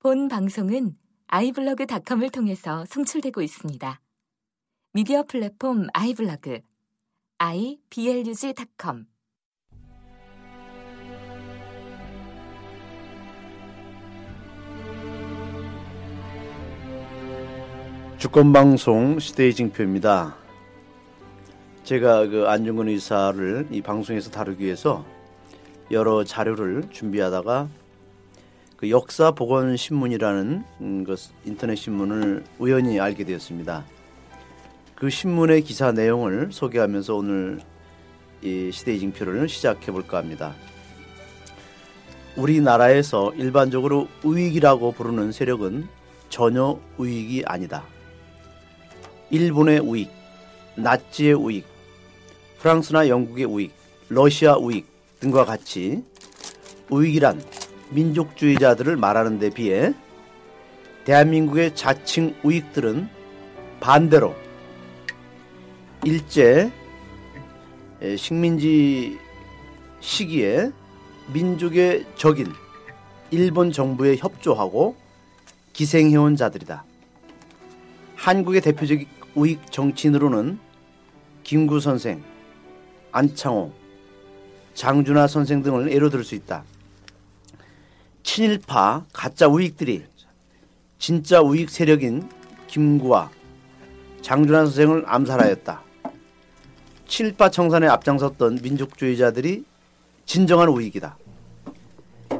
본 방송은 아이블로그닷컴을 통해서 송출되고 있습니다. 미디어 플랫폼 아이블로그 iblog.com 주권방송 시대의징표입니다. 제가 그 안중근 의사를 이 방송에서 다루기 위해서 여러 자료를 준비하다가 그 역사 보건 신문이라는 음, 그 인터넷 신문을 우연히 알게 되었습니다. 그 신문의 기사 내용을 소개하면서 오늘 이 시대의 징표를 시작해 볼까 합니다. 우리나라에서 일반적으로 우익이라고 부르는 세력은 전혀 우익이 아니다. 일본의 우익, 나치의 우익, 프랑스나 영국의 우익, 러시아 우익 등과 같이 우익이란 민족주의자들을 말하는 데 비해 대한민국의 자칭 우익들은 반대로 일제 식민지 시기에 민족의 적인 일본 정부에 협조하고 기생해온 자들이다. 한국의 대표적 우익 정치인으로는 김구 선생, 안창호, 장준하 선생 등을 예로 들 수 있다. 친일파 가짜 우익들이 진짜 우익 세력인 김구와 장준하 선생을 암살하였다. 친일파 청산에 앞장섰던 민족주의자들이 진정한 우익이다.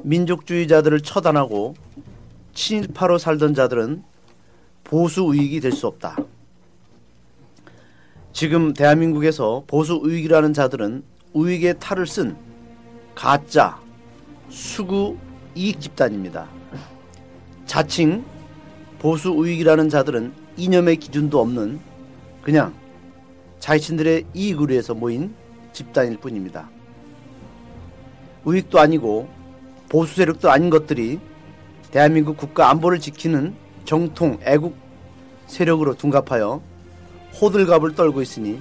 민족주의자들을 처단하고 친일파로 살던 자들은 보수 우익이 될 수 없다. 지금 대한민국에서 보수 우익이라는 자들은 우익의 탈을 쓴 가짜 수구 이익 집단입니다. 자칭 보수 우익이라는 자들은 이념의 기준도 없는 그냥 자신들의 이익을 위해서 모인 집단일 뿐입니다. 우익도 아니고 보수 세력도 아닌 것들이 대한민국 국가 안보를 지키는 정통 애국 세력으로 둔갑하여 호들갑을 떨고 있으니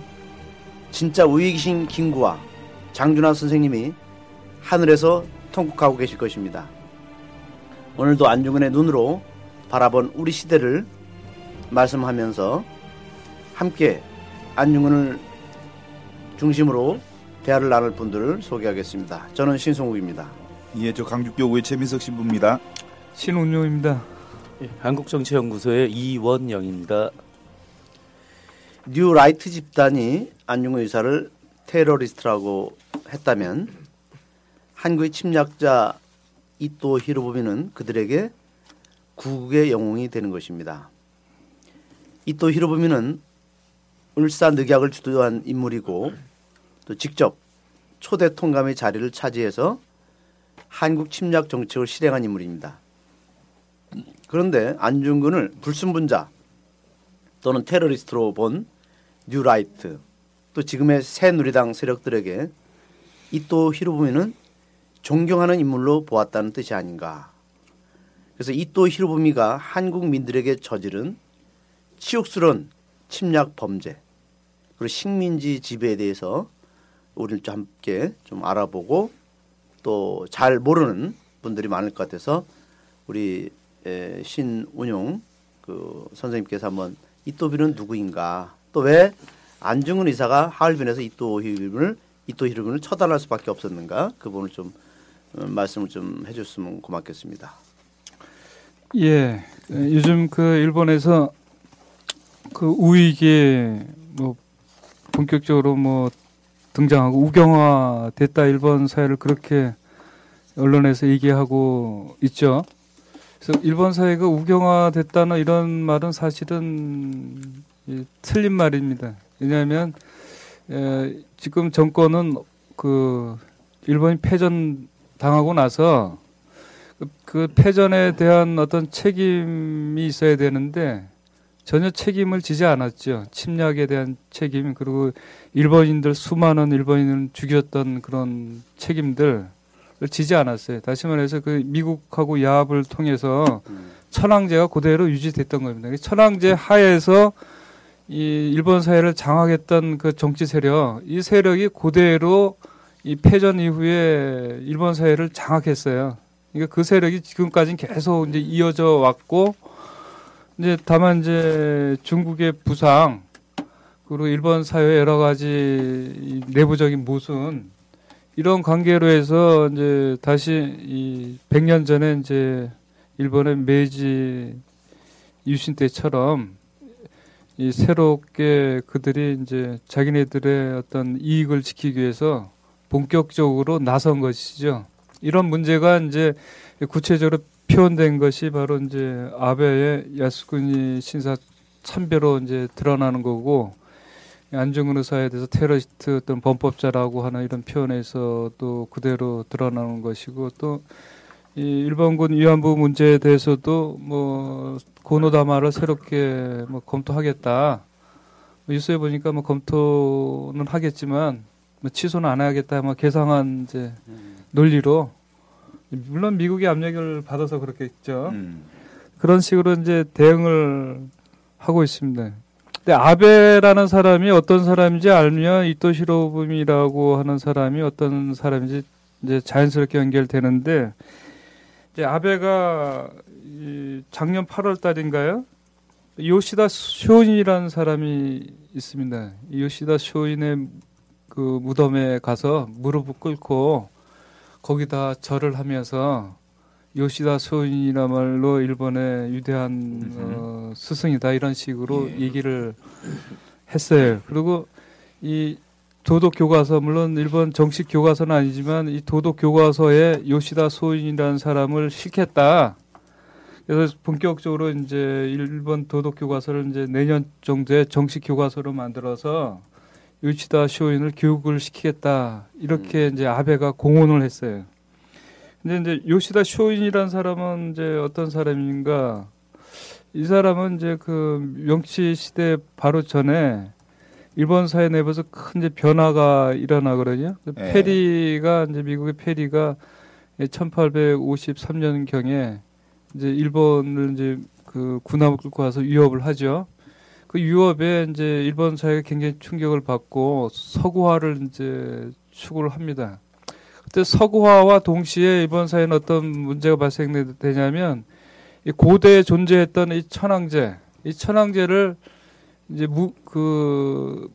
진짜 우익이신 김구와 장준하 선생님이 하늘에서 통곡하고 계실 것입니다. 오늘도 안중근의 눈으로 바라본 우리 시대를 말씀하면서 함께 안중근을 중심으로 대화를 나눌 분들을 소개하겠습니다. 저는 신송욱입니다. 예, 저 광주교구의 최민석 신부입니다. 신운용입니다. 예, 한국정치연구소의 이원영입니다. 뉴 라이트 집단이 안중근 의사를 테러리스트라고 했다면 한국의 침략자 이토 히로부미는 그들에게 구국의 영웅이 되는 것입니다. 이 또 히로부미는 울산 늑약을 주도한 인물이고 또 직접 초대 통감의 자리를 차지해서 한국 침략 정책을 실행한 인물입니다. 그런데 안중근을 불순분자 또는 테러리스트로 본 뉴라이트 또 지금의 새누리당 세력들에게 이또 히로부미는 존경하는 인물로 보았다는 뜻이 아닌가. 그래서 이또 히로부미가 한국민들에게 저지른 치욕스러운 침략 범죄 그리고 식민지 지배에 대해서 우리를 좀 함께 좀 알아보고 또 잘 모르는 분들이 많을 것 같아서 우리 신운용 그 선생님께서 한번 이또비는 누구인가 또 왜 안중근 의사가 하얼빈에서 이또 히로를 이또 히로를 처단할 수밖에 없었는가 그 부분을 좀 어, 말씀을 좀 해줬으면 고맙겠습니다. 예, 요즘 그 일본에서 그 우익이 뭐 본격적으로 뭐 등장하고 우경화 됐다 일본 사회를 그렇게 언론에서 얘기하고 있죠. 그래서 일본 사회가 우경화 됐다는 이런 말은 사실은 틀린 말입니다. 왜냐하면 에, 지금 정권은 그 일본이 패전 당하고 나서 그, 그 패전에 대한 어떤 책임이 있어야 되는데 전혀 책임을 지지 않았죠. 침략에 대한 책임 그리고 일본인들 수많은 일본인을 죽였던 그런 책임들을 지지 않았어요. 다시 말해서 그 미국하고 야합을 통해서 천황제가 그대로 유지됐던 겁니다. 천황제 하에서 이 일본 사회를 장악했던 그 정치 세력, 이 세력이 그대로 이 패전 이후에 일본 사회를 장악했어요. 그러니까 그 세력이 지금까지는 계속 이제 이어져 왔고 이제 다만 이제 중국의 부상 그리고 일본 사회 여러 가지 내부적인 모순 이런 관계로 해서 이제 다시 이 100년 전에 이제 일본의 메이지 유신 때처럼 이 새롭게 그들이 이제 자기네들의 어떤 이익을 지키기 위해서 본격적으로 나선 것이죠. 이런 문제가 이제 구체적으로 표현된 것이 바로 이제 아베의 야스쿠니 신사 참배로 이제 드러나는 거고 안중근 의사에 대해서 테러리스트 어떤 범법자라고 하는 이런 표현에서 또 그대로 드러나는 것이고 또 이 일본군 위안부 문제에 대해서도 뭐 고노다마를 새롭게 뭐 검토하겠다. 뭐 뉴스에 보니까 뭐 검토는 하겠지만 뭐 취소는 안 하겠다. 뭐 계상한 이제 논리로 물론 미국의 압력을 받아서 그렇겠죠. 음. 그런 식으로 이제 대응을 하고 있습니다. 근데 아베라는 사람이 어떤 사람인지 알면 이토시로부미라고 하는 사람이 어떤 사람인지 이제 자연스럽게 연결되는데 이제 아베가 이 작년 8월 달인가요? 요시다 쇼인이라는 사람이 있습니다. 이 요시다 쇼인의 그 무덤에 가서 무릎을 꿇고 거기다 절을 하면서 요시다 소인이라 말로 일본의 위대한 어, 스승이다 이런 식으로 얘기를 했어요. 그리고 이 도덕 교과서 물론 일본 정식 교과서는 아니지만 이 도덕 교과서에 요시다 소인이라는 사람을 실겠다. 그래서 본격적으로 이제 일본 도덕 교과서를 이제 내년 정도에 정식 교과서로 만들어서 요시다 쇼인을 교육을 시키겠다 이렇게 이제 아베가 공언을 했어요. 근데 이제 요시다 쇼인이라는 사람은 이제 어떤 사람인가? 이 사람은 이제 그 명치 시대 바로 전에 일본 사회 내부에서 큰 이제 변화가 일어나거든요. 그 네. 페리가 이제 미국의 페리가 1853년 경에 이제 일본을 이제 그 군함을 끌고 와서 위협을 하죠. 그 유럽에 이제 일본 사회가 굉장히 충격을 받고 서구화를 이제 추구를 합니다. 그때 서구화와 동시에 일본 사회는 어떤 문제가 발생되냐면 이 고대에 존재했던 이 천황제, 이 천황제를 이제 무, 그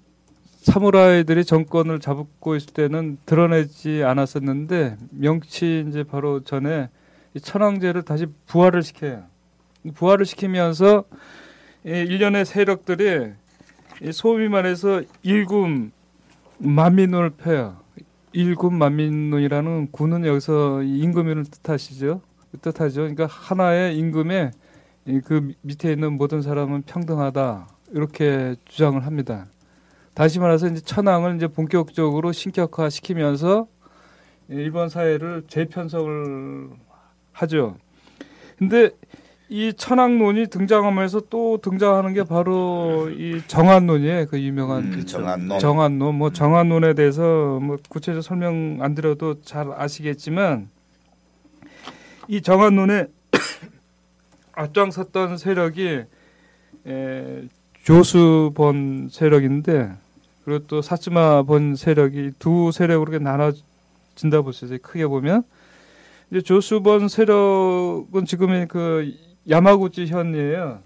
사무라이들이 정권을 잡고 있을 때는 드러내지 않았었는데 명치 이제 바로 전에 이 천황제를 다시 부활을 시켜요. 부활을 시키면서 이 일련의 세력들이 이 소위 말해서 일군 만민군을 펴요. 일군 만민군이라는 군은 여기서 이 임금을 뜻하시죠. 뜻하죠. 그러니까 하나의 임금에 이그 밑에 있는 모든 사람은 평등하다 이렇게 주장을 합니다. 다시 말해서 이제 천황을 이제 본격적으로 신격화 시키면서 일본 사회를 재편성을 하죠. 근데 이 천황론이 등장하면서 또 등장하는 게 바로 이 정한론이에요. 그 유명한 음, 정한론. 정한론. 뭐 정한론에 대해서 뭐 구체적 설명 안 드려도 잘 아시겠지만 이 정한론에 앞장섰던 세력이 에, 조수본 세력인데 그리고 또 사츠마 본 세력이 두 세력으로 이렇게 나눠진다 보세요. 크게 보면 이제 조수본 세력은 지금의 그 야마구치 현이에요.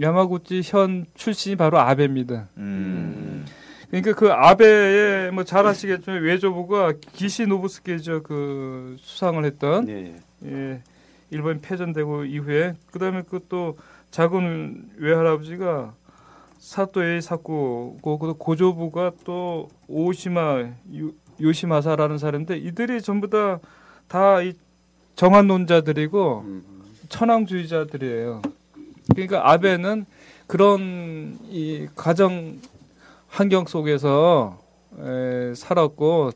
야마구치 현 출신이 바로 아베입니다. 음. 그러니까 그 아베의 뭐 잘 아시겠지만 외조부가 기시 노부스케죠 그 수상을 했던 예, 예. 예, 일본 패전되고 이후에 그다음에 그 또 작은 외할아버지가 사토에이 사쿠고 그 고조부가 또 오시마 요, 요시마사라는 사람인데 이들이 전부 다 다 이 정한론자들이고 음. 천황주의자들이에요. 그러니까 아베는 그런 이 가정 환경 속에서 에, 살았고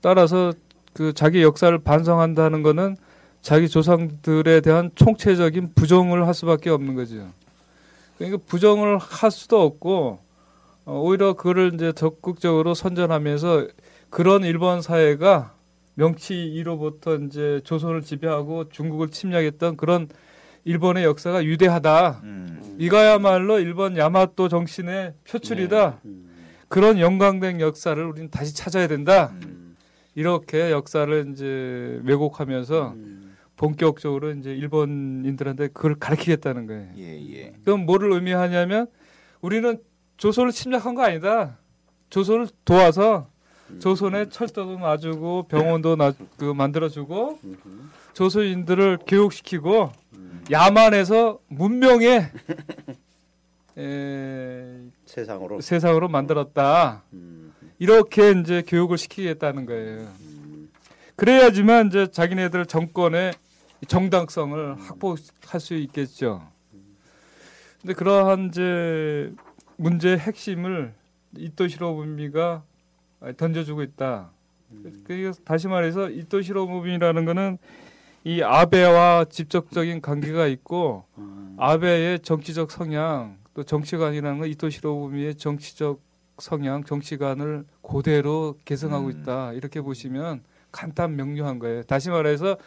따라서 그 자기 역사를 반성한다는 거는 자기 조상들에 대한 총체적인 부정을 할 수밖에 없는 거죠. 그러니까 부정을 할 수도 없고 어, 오히려 그를 이제 적극적으로 선전하면서 그런 일본 사회가 명치 2로부터 이제 조선을 지배하고 중국을 침략했던 그런 일본의 역사가 위대하다. 음. 이거야말로 일본 야마토 정신의 표출이다. 음. 그런 영광된 역사를 우리는 다시 찾아야 된다. 음. 이렇게 역사를 이제 왜곡하면서 음. 본격적으로 이제 일본인들한테 그걸 가르치겠다는 거예요. 예, 예. 그럼 뭐를 의미하냐면 우리는 조선을 침략한 거 아니다. 조선을 도와서 조선에 철도도 놔주고 병원도 놔, 그 만들어주고 조선인들을 교육시키고 야만에서 문명의 에, 세상으로. 세상으로 만들었다. 음, 이렇게 이제 교육을 시키겠다는 거예요. 그래야지만 이제 자기네들 정권의 정당성을 확보할 수 있겠죠. 근데 그러한 이제 문제의 핵심을 이토시로 무미가 던져주고 있다. 그래서 다시 말해서 이토 시로 무미라는 거는 이 아베와 직접적인 관계가 있고 아베의 정치적 성향 또 정치관이라는 건 이토 시로 무미의 정치적 성향, 정치관을 그대로 계승하고 음. 있다. 이렇게 보시면 간단 명료한 거예요. 다시 말해서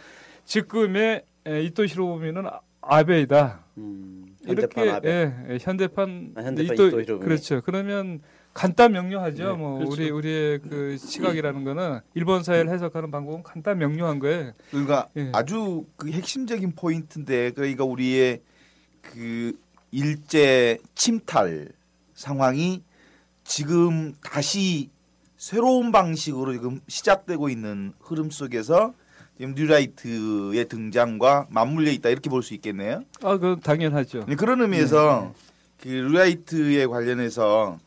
지금의 에, 이토 시로 무미는 아- 아베이다. 음, 이렇게 현대판 아베. 예, 예, 현대판, 아, 현대판 이토- 무미. 그렇죠. 그러면 간단 명료하죠. 네, 뭐 그렇죠. 우리 우리의 그 시각이라는 거는 일본 사회를 해석하는 방법은 간단 명료한 거예요. 그러니까 예. 아주 그 핵심적인 포인트인데 그러니까 우리의 그 일제 침탈 상황이 지금 다시 새로운 방식으로 지금 시작되고 있는 흐름 속에서 지금 뉴라이트의 등장과 맞물려 있다 이렇게 볼 수 있겠네요. 아, 그건 당연하죠. 네, 그런 의미에서 그 뉴라이트에 관련해서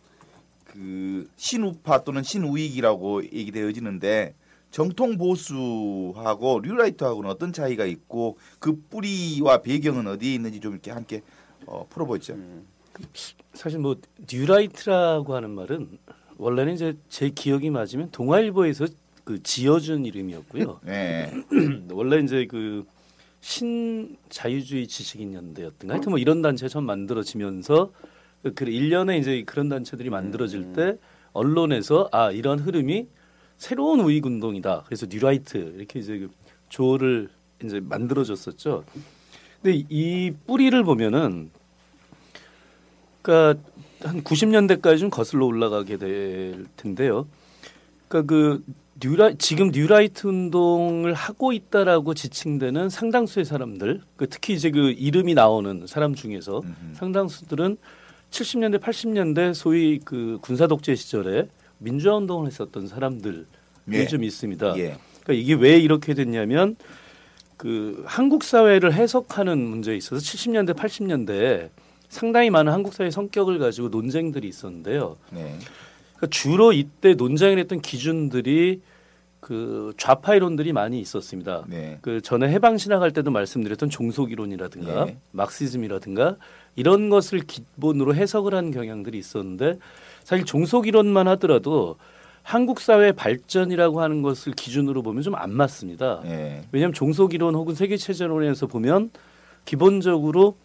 그 신우파 또는 신우익이라고 얘기되어지는데 정통 보수하고 뉴라이트하고는 어떤 차이가 있고 그 뿌리와 배경은 어디에 있는지 좀 이렇게 함께 어, 풀어보죠. 사실 뭐 뉴라이트라고 하는 말은 원래는 이제 제 기억이 맞으면 동아일보에서 그 지어준 이름이었고요. 네. 원래 이제 그 신자유주의 지식인 연대였든가 하여튼 뭐 이런 단체 처음 만들어지면서 그 1년에 이제 그런 단체들이 만들어질 때 언론에서 아 이런 흐름이 새로운 우익 운동이다. 그래서 뉴라이트 이렇게 이제 그 조를 이제 만들어졌었죠. 근데 이 뿌리를 보면은 그러니까 한 90년대까지 좀 거슬러 올라가게 될 텐데요. 그러니까 그 뉴라 지금 뉴라이트 운동을 하고 있다라고 지칭되는 상당수의 사람들, 그 특히 이제 그 이름이 나오는 사람 중에서. 상당수들은 70년대, 80년대 소위 그 군사 독재 시절에 민주화 운동을 했었던 사람들이 예. 좀 있습니다. 예. 그러니까 이게 왜 이렇게 됐냐면 그 한국 사회를 해석하는 문제에 있어서 70년대, 80년대에 상당히 많은 한국 사회 성격을 가지고 논쟁들이 있었는데요. 네. 그러니까 주로 이때 논쟁을 했던 기준들이 그 좌파 이론들이 많이 있었습니다. 네. 그 전에 해방 신학할 때도 말씀드렸던 종속 이론이라든가 예. 막시즘이라든가 이런 것을 기본으로 해석을 한 경향들이 있었는데 사실 종속 이론만 하더라도 한국 사회 발전이라고 하는 것을 기준으로 보면 좀 안 맞습니다. 네. 왜냐하면 종속 이론 혹은 세계 체제론에서 보면 기본적으로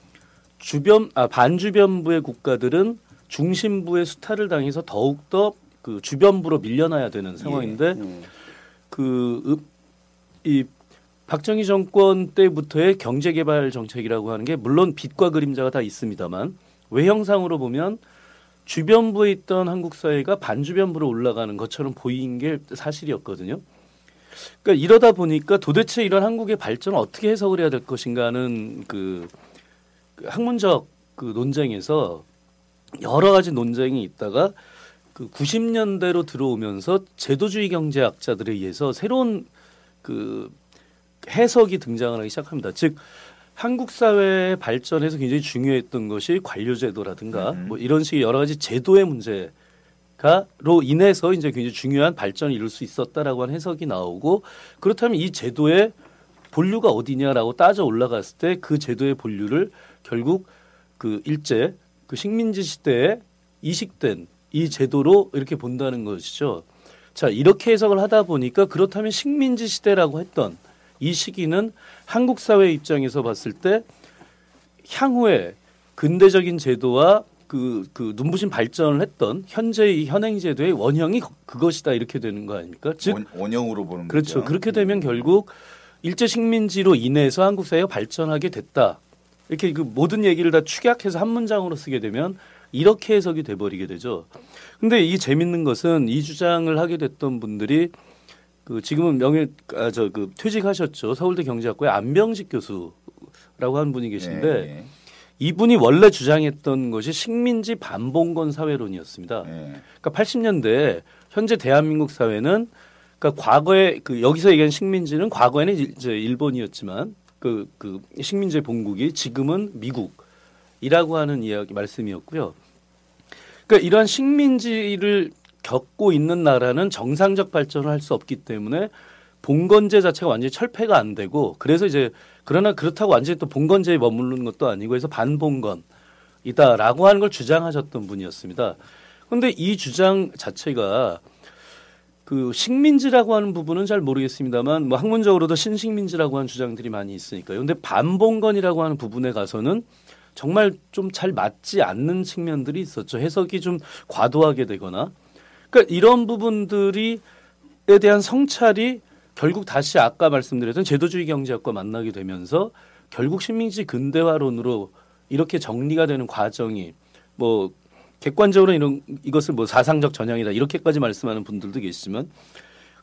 주변 아 반주변부의 국가들은 중심부의 수탈을 당해서 더욱 더그 주변부로 밀려나야 되는 상황인데 음, 그이 박정희 정권 때부터의 경제 개발 정책이라고 하는 게 물론 빛과 그림자가 다 있습니다만 외형상으로 보면 주변부에 있던 한국 사회가 반주변부로 올라가는 것처럼 보이는 게 사실이었거든요. 그러니까 이러다 보니까 도대체 이런 한국의 발전을 어떻게 해석을 해야 될 것인가 하는 그, 그 학문적 그 논쟁에서 여러 가지 논쟁이 있다가 그 90년대로 들어오면서 제도주의 경제학자들에 의해서 새로운 그 해석이 등장을 하기 시작합니다. 즉 한국 사회의 발전에서 굉장히 중요했던 것이 관료제도라든가 음. 뭐 이런 식의 여러 가지 제도의 문제 가로 인해서 이제 굉장히 중요한 발전을 이룰 수 있었다라고 하는 해석이 나오고 그렇다면 이 제도의 본류가 어디냐라고 따져 올라갔을 때 그 제도의 본류를 결국 그 일제 그 식민지 시대에 이식된 이 제도로 이렇게 본다는 것이죠. 자, 이렇게 해석을 하다 보니까 그렇다면 식민지 시대라고 했던 이 시기는 한국 사회 입장에서 봤을 때 향후에 근대적인 제도와 그, 그 눈부신 발전을 했던 현재의 현행 제도의 원형이 그- 그것이다 이렇게 되는 거 아닙니까? 즉 원, 원형으로 보는 그렇죠. 거죠. 그렇게 되면 결국 일제 식민지로 인해서 한국 사회가 발전하게 됐다. 이렇게 그 모든 얘기를 다 축약해서 한 문장으로 쓰게 되면 이렇게 해석이 돼 버리게 되죠. 근데 이 재밌는 것은 이 주장을 하게 됐던 분들이 그 지금은 명예 아, 저 그 퇴직하셨죠 서울대 경제학과의 안병식 교수라고 하는 분이 계신데 예, 이분이 원래 주장했던 것이 식민지 반봉건 사회론이었습니다. 예, 예. 그러니까 80년대 현재 대한민국 사회는 그러니까 과거에 그 여기서 얘기한 식민지는 과거에는 이제 일본이었지만 그, 그 식민지의 본국이 지금은 미국이라고 하는 이야기 말씀이었고요. 그러니까 이러한 식민지를 겪고 있는 나라는 정상적 발전을 할 수 없기 때문에 봉건제 자체가 완전히 철폐가 안 되고 그래서 이제 그러나 그렇다고 완전히 또 봉건제에 머무르는 것도 아니고 해서 반봉건이다라고 하는 걸 주장하셨던 분이었습니다. 그런데 이 주장 자체가 그 식민지라고 하는 부분은 잘 모르겠습니다만 뭐 학문적으로도 신식민지라고 하는 주장들이 많이 있으니까요. 근데 반봉건이라고 하는 부분에 가서는 정말 좀 잘 맞지 않는 측면들이 있었죠. 해석이 좀 과도하게 되거나. 그러니까 이런 부분들이에 대한 성찰이 결국 다시 아까 말씀드렸던 제도주의 경제학과 만나게 되면서 결국 식민지 근대화론으로 이렇게 정리가 되는 과정이 뭐 객관적으로 이런 이것을 뭐 사상적 전향이다 이렇게까지 말씀하는 분들도 계시지만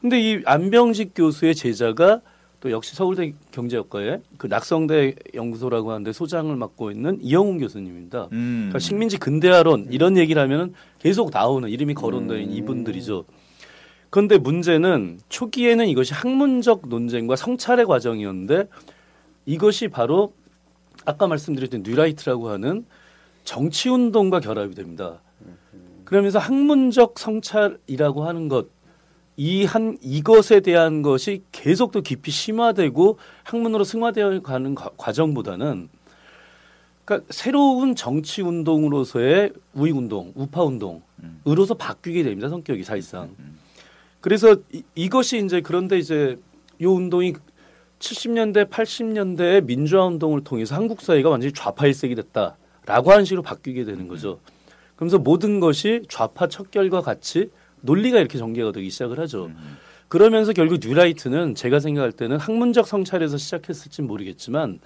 근데 이 안병식 교수의 제자가 또 역시 서울대 경제학과의 그 낙성대 연구소라고 하는데 소장을 맡고 있는 이영훈 교수님입니다. 음. 그러니까 식민지 근대화론 이런 얘기를 하면은 계속 나오는 이름이 거론되는 이분들이죠. 그런데 문제는 초기에는 이것이 학문적 논쟁과 성찰의 과정이었는데 이것이 바로 아까 말씀드렸던 뉴라이트라고 하는 정치 운동과 결합이 됩니다. 그러면서 학문적 성찰이라고 하는 것, 이 한 이것에 대한 것이 계속 더 깊이 심화되고 학문으로 승화되어 가는 과- 과정보다는 그러니까 새로운 정치 운동으로서의 우익 운동, 우파 운동으로서 바뀌게 됩니다. 성격이 사실상. 그래서 이, 이것이 이제 그런데 이제 이 운동이 70년대, 80년대의 민주화 운동을 통해서 한국 사회가 완전히 좌파 일색이 됐다라고 하는 식으로 바뀌게 되는 거죠. 그러면서 모든 것이 좌파 척결과 같이 논리가 이렇게 전개가 되기 시작을 하죠. 그러면서 결국 뉴라이트는 제가 생각할 때는 학문적 성찰에서 시작했을지 모르겠지만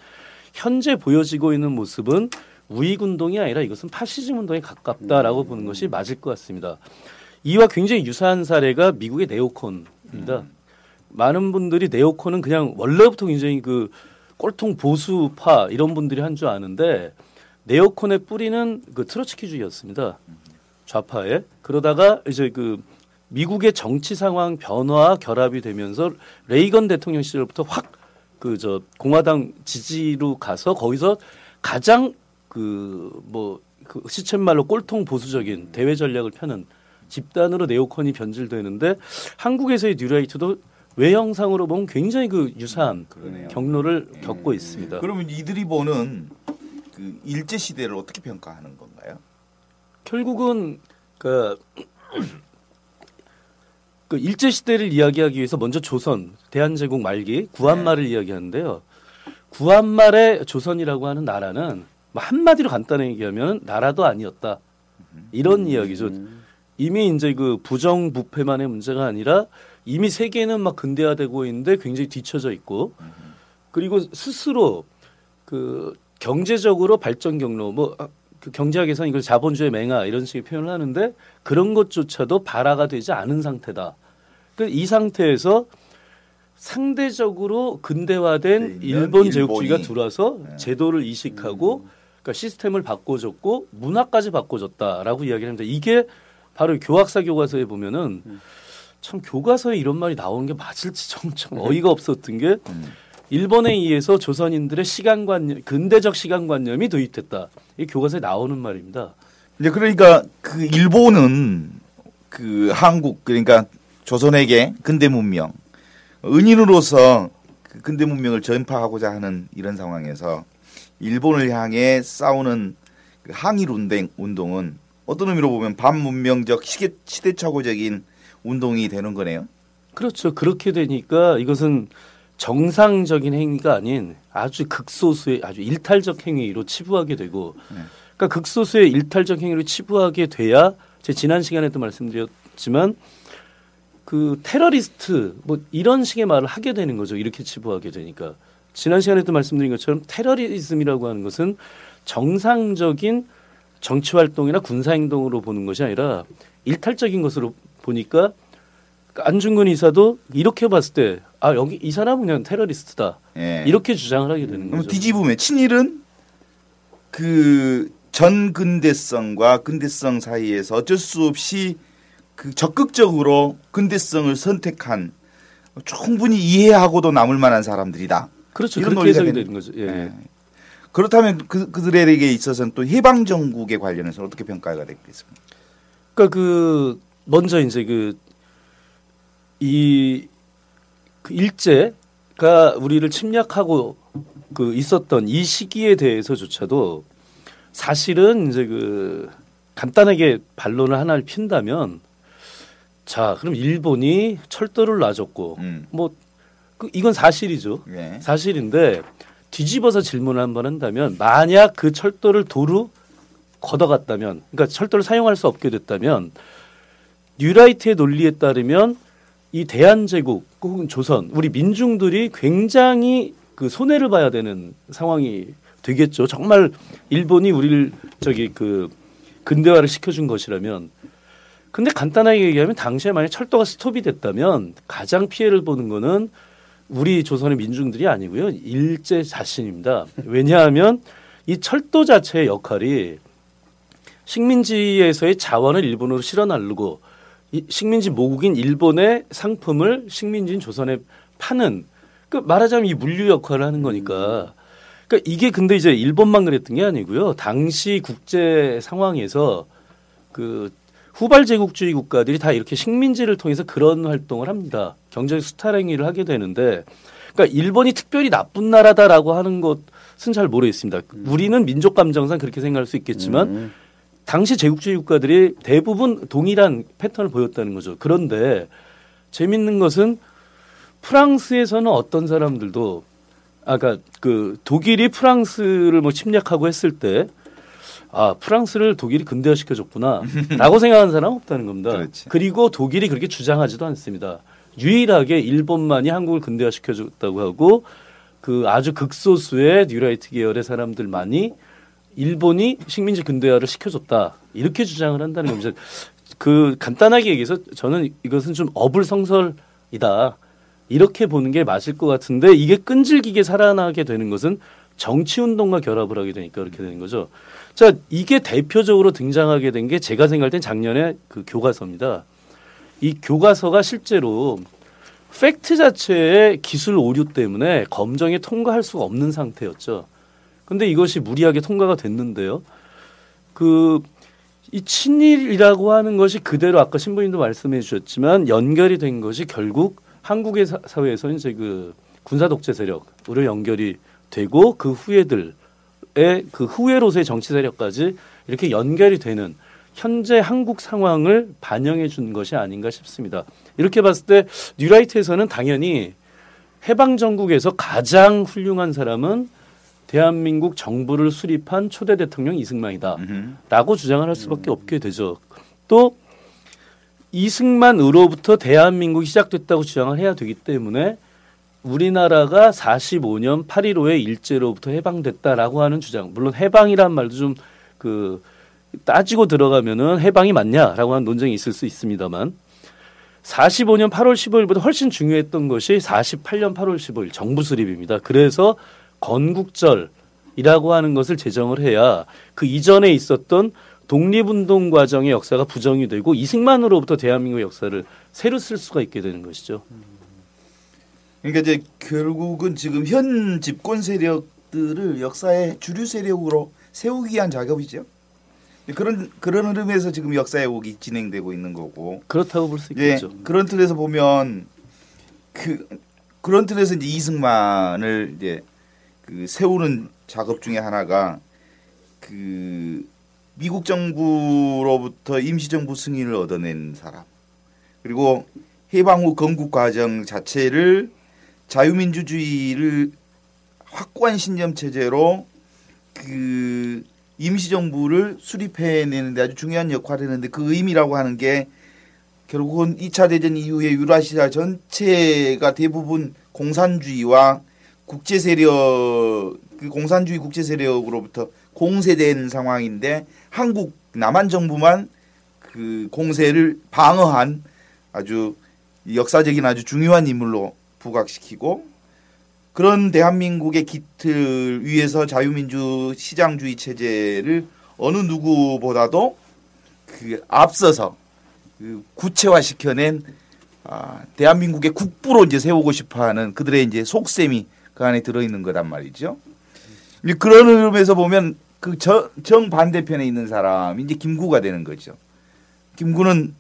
현재 보여지고 있는 모습은 우익 운동이 아니라 이것은 파시즘 운동에 가깝다라고 보는 것이 맞을 것 같습니다. 이와 굉장히 유사한 사례가 미국의 네오콘입니다. 많은 분들이 네오콘은 그냥 원래부터 굉장히 그 꼴통 보수파 이런 분들이 한 줄 아는데 네오콘의 뿌리는 그 트로츠키주의였습니다. 좌파에 그러다가 이제 그 미국의 정치 상황 변화와 결합이 되면서 레이건 대통령 시절부터 확 그 저 공화당 지지로 가서 거기서 가장 그 뭐 그 시쳇말로 꼴통 보수적인 대외 전략을 펴는 집단으로 네오콘이 변질되는데 한국에서의 뉴라이트도 외형상으로 보면 굉장히 그 유사한 그러네요. 경로를 겪고 있습니다. 그러면 이들이 보는 그 일제 시대를 어떻게 평가하는 건가요? 결국은 그, 그 일제 시대를 이야기하기 위해서 먼저 조선 대한제국 말기 구한말을 이야기하는데요. 구한말의 조선이라고 하는 나라는 뭐 한마디로 간단히 얘기하면 나라도 아니었다 이런 이야기죠. 이미 이제 그 부정부패만의 문제가 아니라 이미 세계는 막 근대화되고 있는데 굉장히 뒤처져 있고 그리고 스스로 그 경제적으로 발전 경로 뭐 그 경제학에서는 이걸 자본주의 맹아 이런 식의 표현을 하는데 그런 것조차도 발화가 되지 않은 상태다. 그이 상태에서 상대적으로 근대화된 네, 일본 제국주의가 들어와서 네. 제도를 이식하고 그러니까 시스템을 바꿔줬고 문화까지 바꿔줬다라고 이야기를 합니다. 이게 바로 교학사 교과서에 보면은 참 교과서에 이런 말이 나오는 게 맞을지 좀, 좀 어이가 없었던 게 음. 일본에 의해서 조선인들의 시간관념, 근대적 시간관념이 도입됐다. 이 교과서에 나오는 말입니다. 이제 그러니까 그 일본은 그 한국 그러니까 조선에게 근대 문명 은인으로서 그 근대 문명을 전파하고자 하는 이런 상황에서 일본을 향해 싸우는 그 항일 운동 운동은 어떤 의미로 보면 반문명적 시대 시대착오적인 운동이 되는 거네요. 그렇죠. 그렇게 되니까 이것은 정상적인 행위가 아닌 아주 극소수의 아주 일탈적 행위로 치부하게 되고 그러니까 극소수의 일탈적 행위로 치부하게 돼야 제 지난 시간에도 말씀드렸지만 그 테러리스트 뭐 이런 식의 말을 하게 되는 거죠. 이렇게 치부하게 되니까 지난 시간에도 말씀드린 것처럼 테러리즘이라고 하는 것은 정상적인 정치 활동이나 군사 행동으로 보는 것이 아니라 일탈적인 것으로 보니까 안중근 이사도 이렇게 봤을 때 아 여기 이 사람은 그냥 테러리스트다 예. 이렇게 주장을 하게 되는 거죠. 뒤집으면 친일은 그 전근대성과 근대성 사이에서 어쩔 수 없이 그 적극적으로 근대성을 선택한 충분히 이해하고도 남을 만한 사람들이다. 그렇죠. 이런 논리가 되는- 되는 거죠. 예. 예. 그렇다면 그, 그들에게 있어서는 또 해방 정국에 관련해서 어떻게 평가가 되겠습니까? 그러니까 그 먼저 이제 그 이 그 일제가 우리를 침략하고 그 있었던 이 시기에 대해서조차도 사실은 이제 그 간단하게 반론을 하나를 핀다면 자 그럼 일본이 철도를 놔줬고 음. 뭐 그 이건 사실이죠. 예. 사실인데 뒤집어서 질문을 한번 한다면 만약 그 철도를 도로 걷어갔다면 그러니까 철도를 사용할 수 없게 됐다면 뉴라이트의 논리에 따르면 이 대한제국 혹은 조선 우리 민중들이 굉장히 그 손해를 봐야 되는 상황이 되겠죠. 정말 일본이 우리를 저기 그 근대화를 시켜준 것이라면 근데 간단하게 얘기하면 당시에 만약 철도가 스톱이 됐다면 가장 피해를 보는 거는 우리 조선의 민중들이 아니고요. 일제 자신입니다. 왜냐하면 이 철도 자체의 역할이 식민지에서의 자원을 일본으로 실어 나르고 이 식민지 모국인 일본의 상품을 식민지인 조선에 파는 그 말하자면 이 물류 역할을 하는 거니까 그러니까 이게 근데 이제 일본만 그랬던 게 아니고요. 당시 국제 상황에서 그 후발 제국주의 국가들이 다 이렇게 식민지를 통해서 그런 활동을 합니다. 경제 수탈 행위를 하게 되는데, 그러니까 일본이 특별히 나쁜 나라다라고 하는 것은 잘 모르겠습니다. 우리는 민족 감정상 그렇게 생각할 수 있겠지만, 음. 당시 제국주의 국가들이 대부분 동일한 패턴을 보였다는 거죠. 그런데 재밌는 것은 프랑스에서는 어떤 사람들도 아까 그 독일이 프랑스를 뭐 침략하고 했을 때 아, 프랑스를 독일이 근대화 시켜 줬구나. 라고 생각하는 사람은 없다는 겁니다. 그렇지. 그리고 독일이 그렇게 주장하지도 않습니다. 유일하게 일본만이 한국을 근대화 시켜 줬다고 하고 그 아주 극소수의 뉴라이트 계열의 사람들만이 일본이 식민지 근대화를 시켜줬다. 이렇게 주장을 한다는 겁니다. 그 간단하게 얘기해서 저는 이것은 좀 어불성설이다. 이렇게 보는 게 맞을 것 같은데 이게 끈질기게 살아나게 되는 것은 정치 운동과 결합을 하게 되니까 그렇게 되는 거죠. 자, 이게 대표적으로 등장하게 된 게 제가 생각할 땐 작년에 그 교과서입니다. 이 교과서가 실제로 팩트 자체의 기술 오류 때문에 검정에 통과할 수가 없는 상태였죠. 근데 이것이 무리하게 통과가 됐는데요. 그, 이 친일이라고 하는 것이 그대로 아까 신부님도 말씀해 주셨지만 연결이 된 것이 결국 한국의 사- 사회에서 이제 그 군사 독재 세력으로 연결이 되고 그 후예들의 그 후예로서의 정치 세력까지 이렇게 연결이 되는 현재 한국 상황을 반영해 준 것이 아닌가 싶습니다. 이렇게 봤을 때 뉴라이트에서는 당연히 해방 전국에서 가장 훌륭한 사람은 대한민국 정부를 수립한 초대 대통령 이승만이다. 음흠. 라고 주장을 할 수밖에 없게 되죠. 또 이승만으로부터 대한민국이 시작됐다고 주장을 해야 되기 때문에 우리나라가 45년 8.15의 일제로부터 해방됐다라고 하는 주장. 물론 해방이란 말도 좀 그 따지고 들어가면은 해방이 맞냐라고 하는 논쟁이 있을 수 있습니다만 45년 8월 15일보다 훨씬 중요했던 것이 48년 8월 15일 정부 수립입니다. 그래서 건국절이라고 하는 것을 제정을 해야 그 이전에 있었던 독립운동 과정의 역사가 부정이 되고 이승만으로부터 대한민국 역사를 새로 쓸 수가 있게 되는 것이죠. 그러니까 이제 결국은 지금 현 집권 세력들을 역사의 주류 세력으로 세우기 위한 작업이죠. 그런 그런 흐름에서 지금 역사 왜곡이 진행되고 있는 거고. 그렇다고 볼수 예, 있겠죠. 그런 틀에서 보면 그 그런 틀에서 이제 이승만을 이제 그 세우는 작업 중에 하나가 그 미국 정부로부터 임시정부 승인을 얻어낸 사람. 그리고 해방 후 건국 과정 자체를 자유민주주의를 확고한 신념 체제로 그 임시정부를 수립해내는데 아주 중요한 역할을 했는데 그 의미라고 하는 게 결국은 2차 대전 이후에 유라시아 전체가 대부분 공산주의와 국제 세력 그 공산주의 국제 세력으로부터 공세된 상황인데 한국 남한 정부만 그 공세를 방어한 아주 역사적인 아주 중요한 인물로 부각시키고 그런 대한민국의 기틀 위에서 자유민주 시장주의 체제를 어느 누구보다도 그 앞서서 그 구체화시켜낸 아, 대한민국의 국부로 이제 세우고 싶어하는 그들의 이제 속셈이 그 안에 들어있는 거란 말이죠. 그런 의미에서 보면 그 정 반대편에 있는 사람이 이제 김구가 되는 거죠. 김구는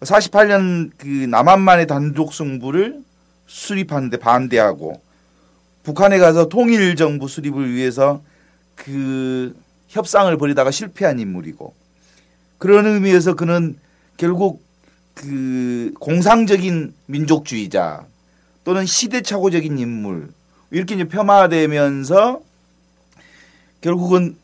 48년 그 남한만의 단독 승부를 수립하는데 반대하고 북한에 가서 통일 정부 수립을 위해서 그 협상을 벌이다가 실패한 인물이고 그런 의미에서 그는 결국 그 공상적인 민족주의자 또는 시대착오적인 인물 이렇게 이제 폄하되면서 결국은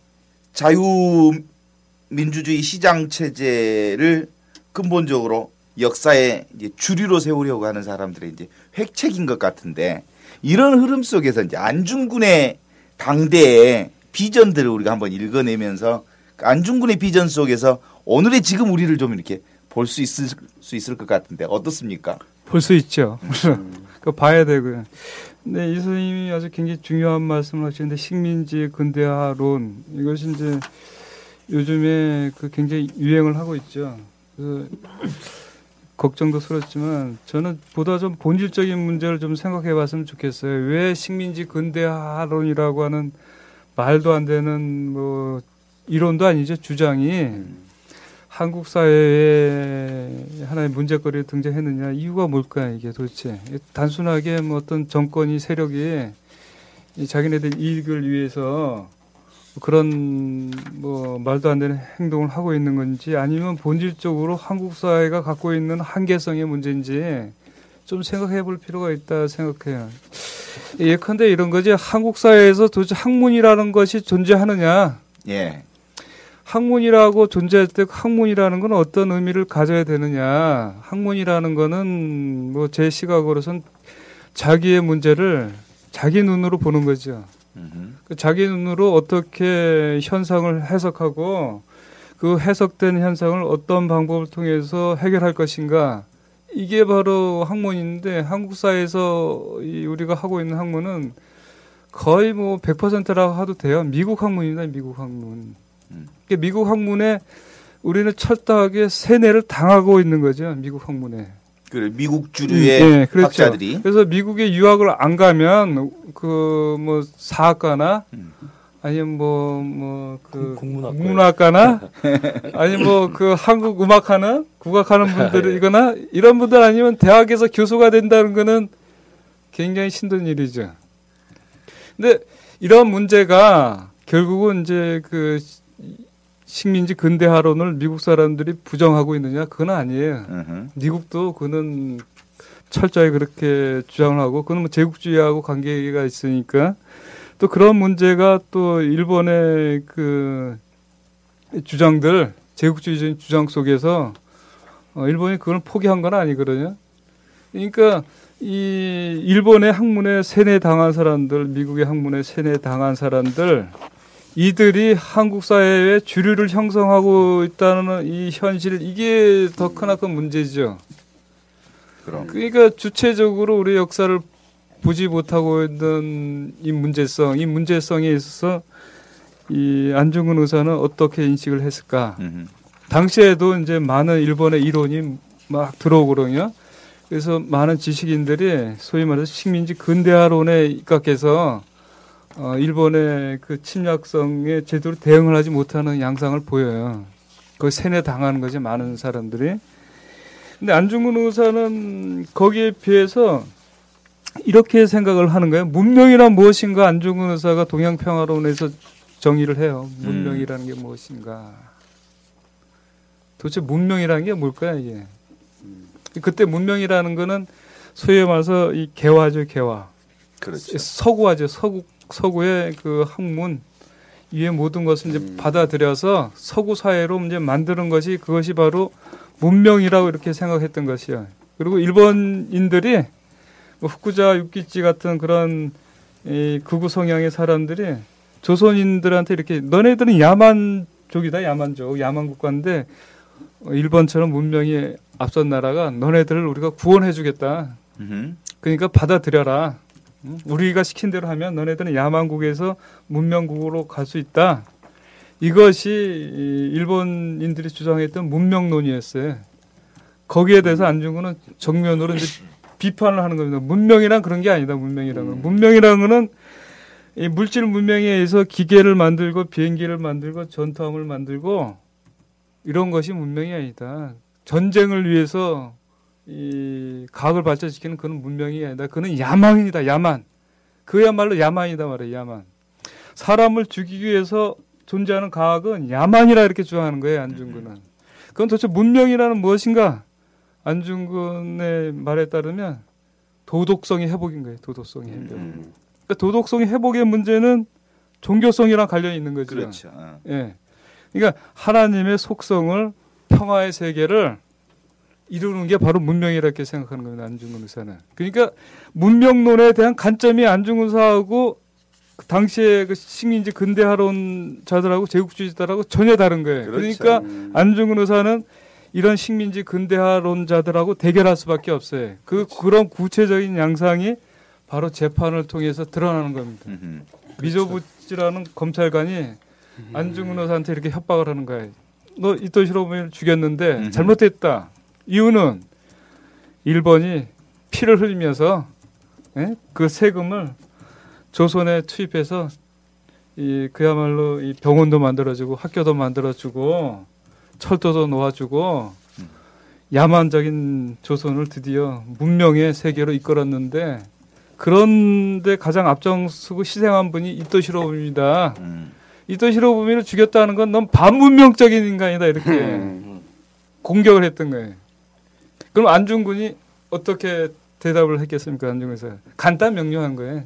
자유민주주의 시장 체제를 근본적으로 역사의 이제 주류로 세우려고 하는 사람들의 이제 획책인 것 같은데 이런 흐름 속에서 이제 안중근의 당대의 비전들을 우리가 한번 읽어내면서 그 안중근의 비전 속에서 오늘의 지금 우리를 좀 이렇게 볼 수 있을 수 있을 것 같은데 어떻습니까? 볼 수 있죠. 그 봐야 되고요. 네, 이 선생님이 아주 굉장히 중요한 말씀을 하시는데 식민지 근대화론 이것이 이제 요즘에 그 굉장히 유행을 하고 있죠. 그 걱정도 스럽지만 저는 보다 좀 본질적인 문제를 좀 생각해 봤으면 좋겠어요. 왜 식민지 근대화론이라고 하는 말도 안 되는 뭐 이론도 아니죠. 주장이 음. 한국 사회에 하나의 문제거리에 등장했느냐 이유가 뭘까 이게 도대체 단순하게 뭐 어떤 정권이 세력이 자기네들 이익을 위해서 그런 뭐 말도 안 되는 행동을 하고 있는 건지 아니면 본질적으로 한국 사회가 갖고 있는 한계성의 문제인지 좀 생각해 볼 필요가 있다 생각해요. 예컨대 이런 거지 한국 사회에서 도대체 학문이라는 것이 존재하느냐? 예. 학문이라고 존재할 때 학문이라는 건 어떤 의미를 가져야 되느냐. 학문이라는 거는 뭐 제 시각으로선 자기의 문제를 자기 눈으로 보는 거죠. 그 자기 눈으로 어떻게 현상을 해석하고 그 해석된 현상을 어떤 방법을 통해서 해결할 것인가. 이게 바로 학문인데 한국 사회에서 이 우리가 하고 있는 학문은 거의 뭐 100%라고 해도 돼요. 미국 학문입니다. 미국 학문. 미국 학문에 우리는 철저하게 세뇌를 당하고 있는 거죠. 미국 학문에. 그래 미국 주류의 음, 네, 그렇죠. 학자들이. 그래서 미국에 유학을 안 가면 그 뭐 사학과나 음. 아니면 뭐 뭐그 문학과나 아니면 뭐그 한국 음악하는 국악하는 분들이거나 이런 분들 아니면 대학에서 교수가 된다는 거는 굉장히 힘든 일이죠. 근데 이런 문제가 결국은 이제 그 식민지 근대화론을 미국 사람들이 부정하고 있느냐 그건 아니에요. uh-huh. 미국도 그는 철저히 그렇게 주장을 하고 그는 뭐 제국주의하고 관계가 있으니까 또 그런 문제가 또 일본의 그 주장들 제국주의적인 주장 속에서 어, 일본이 그걸 포기한 건 아니거든요. 그러니까 이 일본의 학문에 세뇌 당한 사람들, 미국의 학문에 세뇌 당한 사람들 이들이 한국 사회의 주류를 형성하고 있다는 이 현실 이게 더 크나큰 문제죠. 그럼. 그러니까 주체적으로 우리 역사를 보지 못하고 있는 이 문제성, 이 문제성에 있어서 이 안중근 의사는 어떻게 인식을 했을까? 음흠. 당시에도 이제 많은 일본의 이론이 막 들어오거든요. 그래서 많은 지식인들이 소위 말해서 식민지 근대화론에 입각해서 어, 일본의 그 침략성에 제대로 대응을 하지 못하는 양상을 보여요. 그 세뇌 당하는 거지 많은 사람들이. 근데 안중근 의사는 거기에 비해서 이렇게 생각을 하는 거예요. 문명이란 무엇인가 안중근 의사가 동양 평화론에서 정의를 해요. 문명이라는 게 무엇인가. 도대체 문명이라는 게 뭘까요, 이게? 그때 문명이라는 거는 소위 말해서 이 개화죠, 개화. 그렇죠. 서구화죠, 서구 서구의 그 학문 이외 모든 것을 이제 음. 받아들여서 서구 사회로 이제 만드는 것이 그것이 바로 문명이라고 이렇게 생각했던 것이요. 그리고 일본인들이 뭐 후쿠자 육기치 같은 그런 이 극우 성향의 사람들이 조선인들한테 이렇게 너네들은 야만족이다 야만족 야만 국가인데 일본처럼 문명이 앞선 나라가 너네들을 우리가 구원해주겠다. 음흠. 그러니까 받아들여라. 응? 우리가 시킨 대로 하면 너네들은 야만국에서 문명국으로 갈 수 있다. 이것이 이 일본인들이 주장했던 문명론이었어요. 거기에 대해서 안중근은 정면으로 이제 비판을 하는 겁니다. 문명이란 그런 게 아니다. 문명이란 건. 문명이란 거는 이 물질 문명에 의해서 기계를 만들고 비행기를 만들고 전투함을 만들고 이런 것이 문명이 아니다. 전쟁을 위해서 이 과학을 발전시키는 그런 문명이 아니다. 그는 야망이다. 야만. 그야말로 야만이다 말이에요. 야만. 사람을 죽이기 위해서 존재하는 과학은 야만이라 이렇게 주장하는 거예요. 안중근은. 그건 도대체 문명이라는 무엇인가? 안중근의 말에 따르면 도덕성의 회복인 거예요. 도덕성의 회복. 음. 그러니까 도덕성의 회복의 문제는 종교성이랑 관련이 있는 거죠. 그렇죠. 어. 예. 그러니까 하나님의 속성을 평화의 세계를 이루는 게 바로 문명이라 이렇게 생각하는 겁니다. 안중근 의사는. 그러니까 문명론에 대한 관점이 안중근 의사하고 그 당시에 그 식민지 근대화론자들하고 제국주의자들하고 전혀 다른 거예요. 그 그렇죠. 러니까 음. 안중근 의사는 이런 식민지 근대화론자들하고 대결할 수밖에 없어요. 그 그런 구체적인 양상이 바로 재판을 통해서 드러나는 겁니다. 음흠. 미조부지라는 검찰관이 안중근 의사한테 이렇게 협박을 하는 거예요. 너 이토시로부미를 죽였는데 음흠. 잘못됐다. 이유는 일본이 피를 흘리면서 예? 그 세금을 조선에 투입해서 이 그야말로 이 병원도 만들어주고 학교도 만들어주고 철도도 놓아주고 야만적인 조선을 드디어 문명의 세계로 이끌었는데 그런데 가장 앞장서고 희생한 분이 이토시로부미입니다. 음. 이토시로부미를 죽였다는 건 넌 반문명적인 인간이다 이렇게 음. 공격을 했던 거예요. 그럼 안중근이 어떻게 대답을 했겠습니까? 안중근에서 간단 명료한 거예요.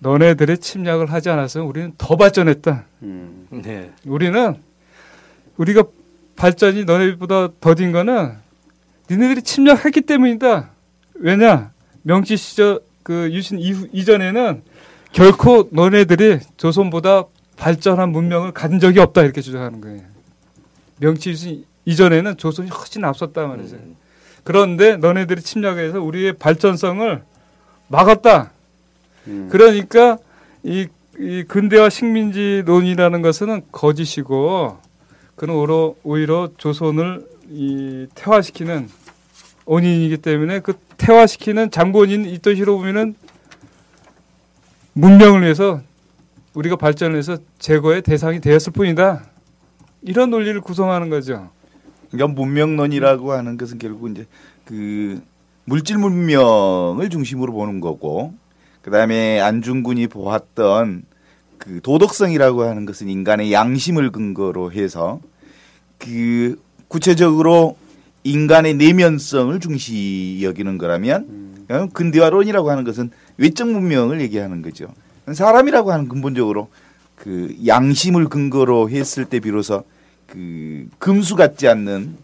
너네들이 침략을 하지 않았으면 우리는 더 발전했다. 음. 네. 우리는 우리가 발전이 너네보다 더딘 거는 니네들이 침략했기 때문이다. 왜냐? 명치 시절 그 유신 이후 이전에는 결코 너네들이 조선보다 발전한 문명을 가진 적이 없다 이렇게 주장하는 거예요. 명치 유신 이전에는 조선이 훨씬 앞섰다 말이죠. 음. 그런데 너네들이 침략해서 우리의 발전성을 막았다. 음. 그러니까 이, 이 근대화 식민지론이라는 것은 거짓이고 그는 오히려, 오히려 조선을 이 태화시키는 원인이기 때문에 그 태화시키는 장본인 이토시로부미는 문명을 위해서 우리가 발전을 해서 제거의 대상이 되었을 뿐이다. 이런 논리를 구성하는 거죠. 그러니까 문명론이라고 하는 것은 결국 이제 그 물질 문명을 중심으로 보는 거고 그다음에 안중근이 보았던 그 도덕성이라고 하는 것은 인간의 양심을 근거로 해서 그 구체적으로 인간의 내면성을 중시 여기는 거라면 어, 근대화론이라고 하는 것은 외적 문명을 얘기하는 거죠. 사람이라고 하는 근본적으로 그 양심을 근거로 했을 때 비로소 그 금수 같지 않는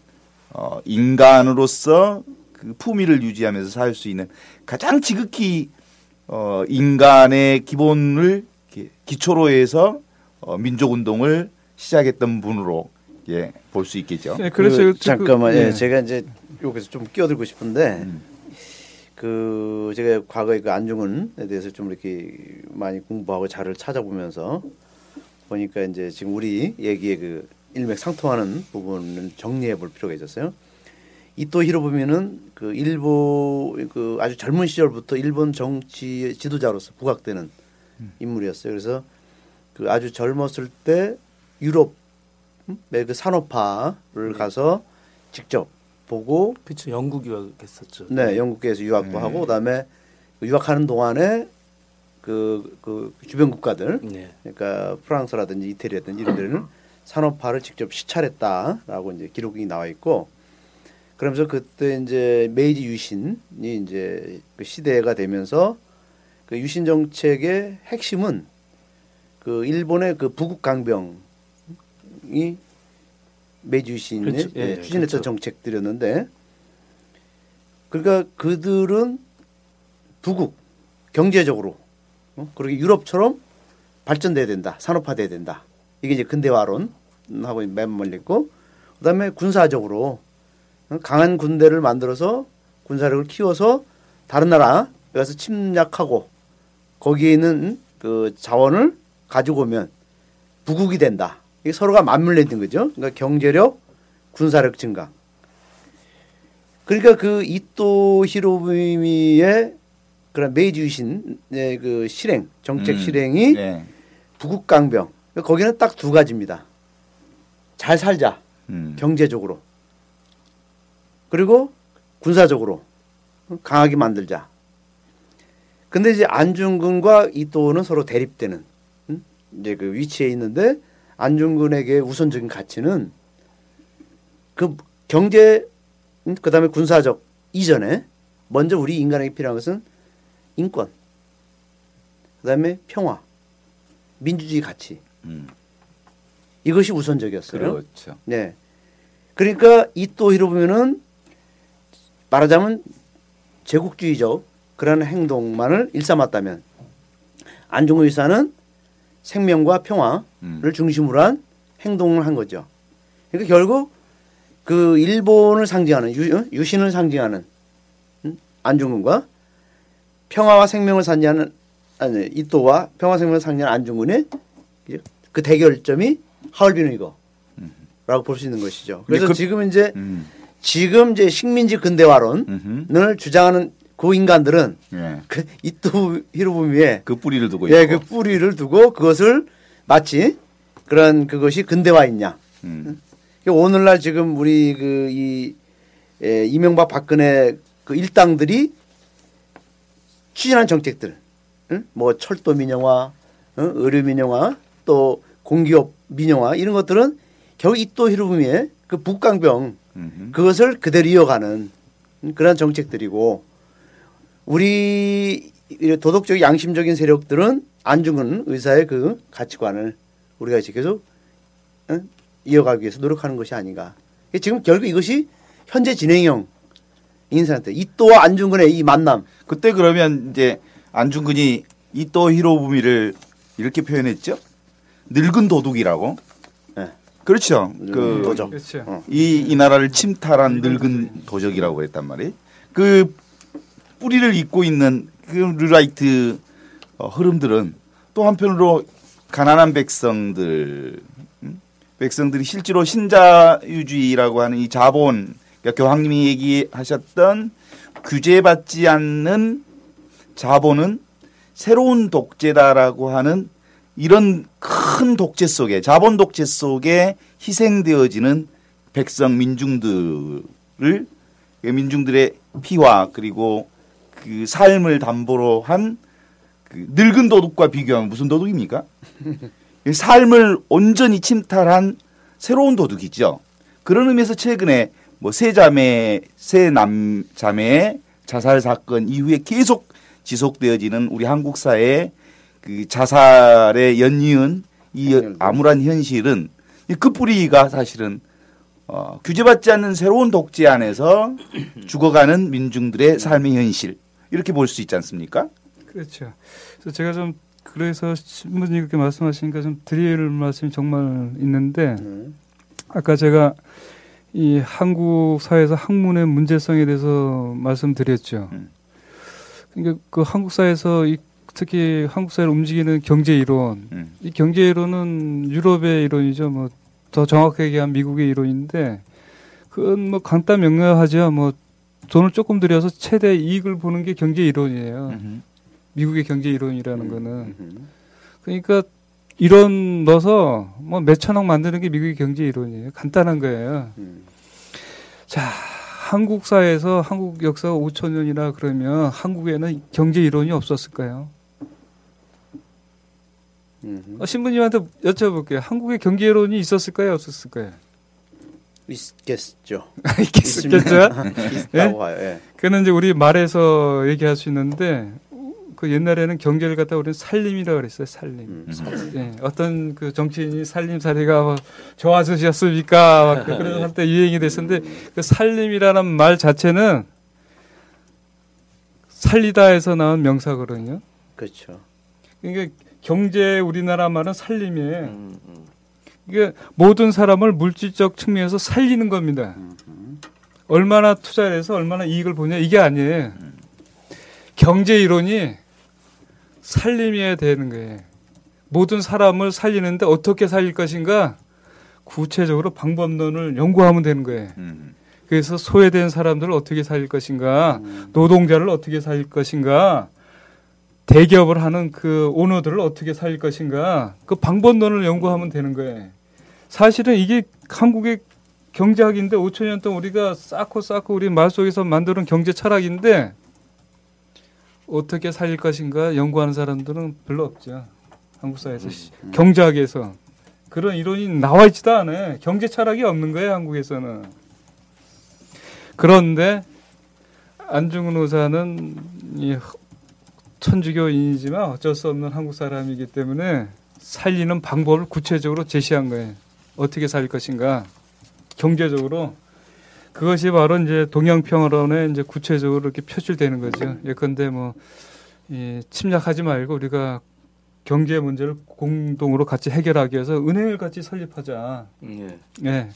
어, 인간으로서 그 품위를 유지하면서 살 수 있는 가장 지극히 어, 인간의 기본을 기초로 해서 어, 민족 운동을 시작했던 분으로 예, 볼 수 있겠죠. 네, 그래서 그, 그- 잠깐만, 예, 예. 제가 이제 여기서 좀 끼어들고 싶은데 음. 그 제가 과거에 그 안중근에 대해서 좀 이렇게 많이 공부하고 자료를 찾아보면서 보니까 이제 지금 우리 얘기의 그 일맥상통하는 부분을 정리해 볼 필요가 있었어요. 이토 히로부미는 그 일본 그 아주 젊은 시절부터 일본 정치 지도자로서 부각되는 인물이었어요. 그래서 그 아주 젊었을 때 유럽 의 그 산업화를 가서 직접 보고 그렇죠. 영국 유학했었죠. 네, 영국에서 유학도 하고 그다음에 그 유학하는 동안에 그, 그 주변 국가들 네. 그러니까 프랑스라든지 이태리라든지 이런 데는 산업화를 직접 시찰했다라고 이제 기록이 나와 있고 그러면서 그때 이제 메이지 유신이 이제 그 시대가 되면서 그 유신 정책의 핵심은 그 일본의 그 부국 강병이 메이지 유신이 그렇죠. 예, 예, 추진했던 그렇죠. 정책들이었는데 그러니까 그들은 부국 경제적으로 어? 그렇게 유럽처럼 발전돼야 된다, 산업화돼야 된다. 이게 이제 근대화론하고 맞물렸고, 그다음에 군사적으로 어, 강한 군대를 만들어서 군사력을 키워서 다른 나라 가서 침략하고 거기에 있는 그 자원을 가지고 오면 부국이 된다. 이게 서로가 맞물려 있는 거죠. 그러니까 경제력, 군사력 증강. 그러니까 그 이토 히로부미의 그런 메이지 유신의 그 실행, 정책 음. 실행이 네. 부국 강병. 거기는 딱 두 가지입니다. 잘 살자. 음. 경제적으로. 그리고 군사적으로 강하게 만들자. 근데 이제 안중근과 이토는 서로 대립되는 음? 이제 그 위치에 있는데 안중근에게 우선적인 가치는 그 경제 음, 그다음에 군사적 이전에 먼저 우리 인간에게 필요한 것은 인권, 그다음에 평화, 민주주의 가치 음. 이것이 우선적이었어요. 그렇죠. 네. 그러니까 이또 히로부미는 말하자면 제국주의적 그런 행동만을 일삼았다면 안중근 의사는 생명과 평화를 음. 중심으로 한 행동을 한 거죠. 그러니까 결국 그 일본을 상징하는 유, 어? 유신을 상징하는 음? 안중근과 평화와 생명을 상징하는 아니 이또와 평화 생명을 상징하는 안중근의 그 대결점이 하얼빈이거라고 볼 수 있는 것이죠. 그래서 그- 지금 이제 음. 지금 이제 식민지 근대화론을 음흠. 주장하는 그 인간들은 예. 그 이또 히로부미의 그 뿌리를 두고 예, 있고. 그 뿌리를 두고 그것을 마치 그런 그것이 근대화있냐. 음. 오늘날 지금 우리 그이 예, 이명박 박근혜 그 일당들이 추진한 정책들, 응? 뭐 철도 민영화, 응? 의료 민영화, 또 공기업 민영화 이런 것들은 결국 이또 히로부미의 그 북강병 음흠. 그것을 그대로 이어가는 그런 정책들이고 우리 도덕적 양심적인 세력들은 안중근 의사의 그 가치관을 우리가 이제 계속 어? 이어가기 위해서 노력하는 것이 아닌가. 지금 결국 이것이 현재 진행형 인사한테 이또와 안중근의 이 만남. 그때 그러면 이제 안중근이 이또 히로부미를 이렇게 표현했죠. 늙은 도둑이라고. 네. 그렇죠. 그 도적. 그렇죠. 어. 이, 이 나라를 침탈한 늙은 도적이라고 그랬단 말이에요. 그 뿌리를 잇고 있는 그 르라이트 어, 흐름들은 또 한편으로 가난한 백성들, 음? 백성들이 실제로 신자유주의라고 하는 이 자본, 그러니까 교황님이 얘기하셨던 규제받지 않는 자본은 새로운 독재다라고 하는 이런 큰 독재 속에 자본 독재 속에 희생되어지는 백성 민중들을 민중들의 피와 그리고 그 삶을 담보로 한 그 늙은 도둑과 비교하면 무슨 도둑입니까? 이 삶을 온전히 침탈한 새로운 도둑이죠. 그런 의미에서 최근에 뭐 세 자매 세 남 자매의 자살 사건 이후에 계속 지속되어지는 우리 한국 사회의 그 자살에 연이은 이 암울한 현실은 그 뿌리가 사실은 어, 규제받지 않는 새로운 독재 안에서 죽어가는 민중들의 삶의 현실 이렇게 볼 수 있지 않습니까? 그렇죠. 그래서 제가 좀 그래서 신부님 그렇게 말씀하시니까 좀 드릴 말씀이 정말 있는데 음. 아까 제가 이 한국 사회에서 학문의 문제성에 대해서 말씀드렸죠. 음. 그러니까 그 한국 사회에서 이 특히 한국 사회를 움직이는 경제 이론, 음. 이 경제 이론은 유럽의 이론이죠. 뭐 더 정확하게 얘기하면 미국의 이론인데 그건 뭐 간단 명료하죠. 뭐 돈을 조금 들여서 최대 이익을 보는 게 경제 이론이에요. 음흠. 미국의 경제 이론이라는 거는 음. 그러니까 이론 넣어서 뭐 몇천억 만드는 게 미국의 경제 이론이에요. 간단한 거예요. 음. 자, 한국 사회에서 한국 역사가 5천 년이나 그러면 한국에는 경제 이론이 없었을까요? 음. 어, 신부님한테 여쭤볼게요. 한국에 경제 이론이 있었을까요? 없었을까요? 있겠죠. 있겠죠? 있다고 봐요. 예. 그는 이제 우리 말에서 얘기할 수 있는데 그 옛날에는 경제를 갖다 우리는 살림이라고 그랬어요. 살림. 음. 예, 어떤 그 정치인이 살림 살이가 뭐 좋아지셨습니까? 막 그런 한때 유행이 됐었는데 그 살림이라는 말 자체는 살리다에서 나온 명사거든요. 그렇죠. 그러니까 경제 우리나라 말은 살림이에요. 음, 음. 이게 모든 사람을 물질적 측면에서 살리는 겁니다. 음. 어떤 얼마나 투자를 해서 얼마나 이익을 보냐 이게 아니에요. 경제 이론이 살림해야 되는 거예요. 모든 사람을 살리는데 어떻게 살릴 것인가 구체적으로 방법론을 연구하면 되는 거예요. 음. 그래서 소외된 사람들을 어떻게 살릴 것인가, 노동자를 어떻게 살릴 것인가, 대기업을 하는 그 오너들을 어떻게 살릴 것인가, 그 방법론을 연구하면 되는 거예요. 사실은 이게 한국의 경제학인데 5천 년 동안 우리가 쌓고 쌓고 우리 말 속에서 만드는 경제 철학인데 어떻게 살릴 것인가 연구하는 사람들은 별로 없죠. 한국 사회에서 시- 경제학에서 그런 이론이 나와 있지도 않아요. 경제 철학이 없는 거예요, 한국에서는. 그런데 안중근 의사는 이 천주교인이지만 어쩔 수 없는 한국 사람이기 때문에 살리는 방법을 구체적으로 제시한 거예요. 어떻게 살 것인가 경제적으로 그것이 바로 이제 동양평화론에 이제 구체적으로 이렇게 표출되는 거죠. 예컨대 뭐 이, 침략하지 말고 우리가 경제 문제를 공동으로 같이 해결하기 위해서 은행을 같이 설립하자. 예. 예.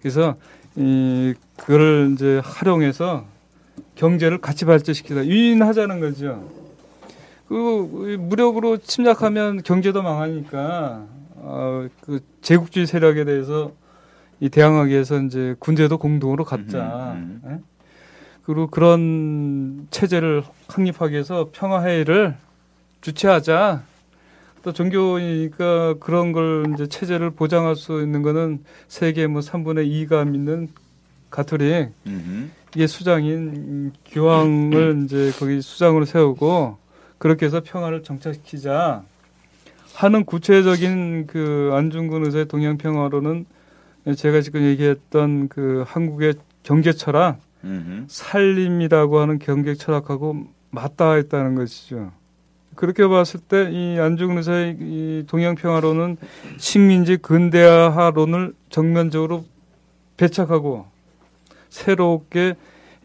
그래서 이 그걸 이제 활용해서 경제를 같이 발전시키다 유인하자는 거죠. 그 무력으로 침략하면 경제도 망하니까 어, 그 제국주의 세력에 대해서 이 대항하기 위해서 이제 군대도 공동으로 갖자. 음, 예? 그리고 그런 체제를 확립하기 위해서 평화회의를 주최하자. 또 종교이니까 그런 걸 이제 체제를 보장할 수 있는 거는 세계 뭐 3분의 2가 믿는 가톨릭 음. 이게 수장인 교황을 이제 거기 수장으로 세우고 그렇게 해서 평화를 정착시키자 하는 구체적인 그 안중근 의사의 동양 평화로는 제가 지금 얘기했던 그 한국의 경제 철학 음. 살림이라고 하는 경제 철학하고 맞닿아 있다는 것이죠. 그렇게 봤을 때 이 안중근 의사의 이 동양 평화로는 식민지 근대화론을 정면적으로 배척하고 새롭게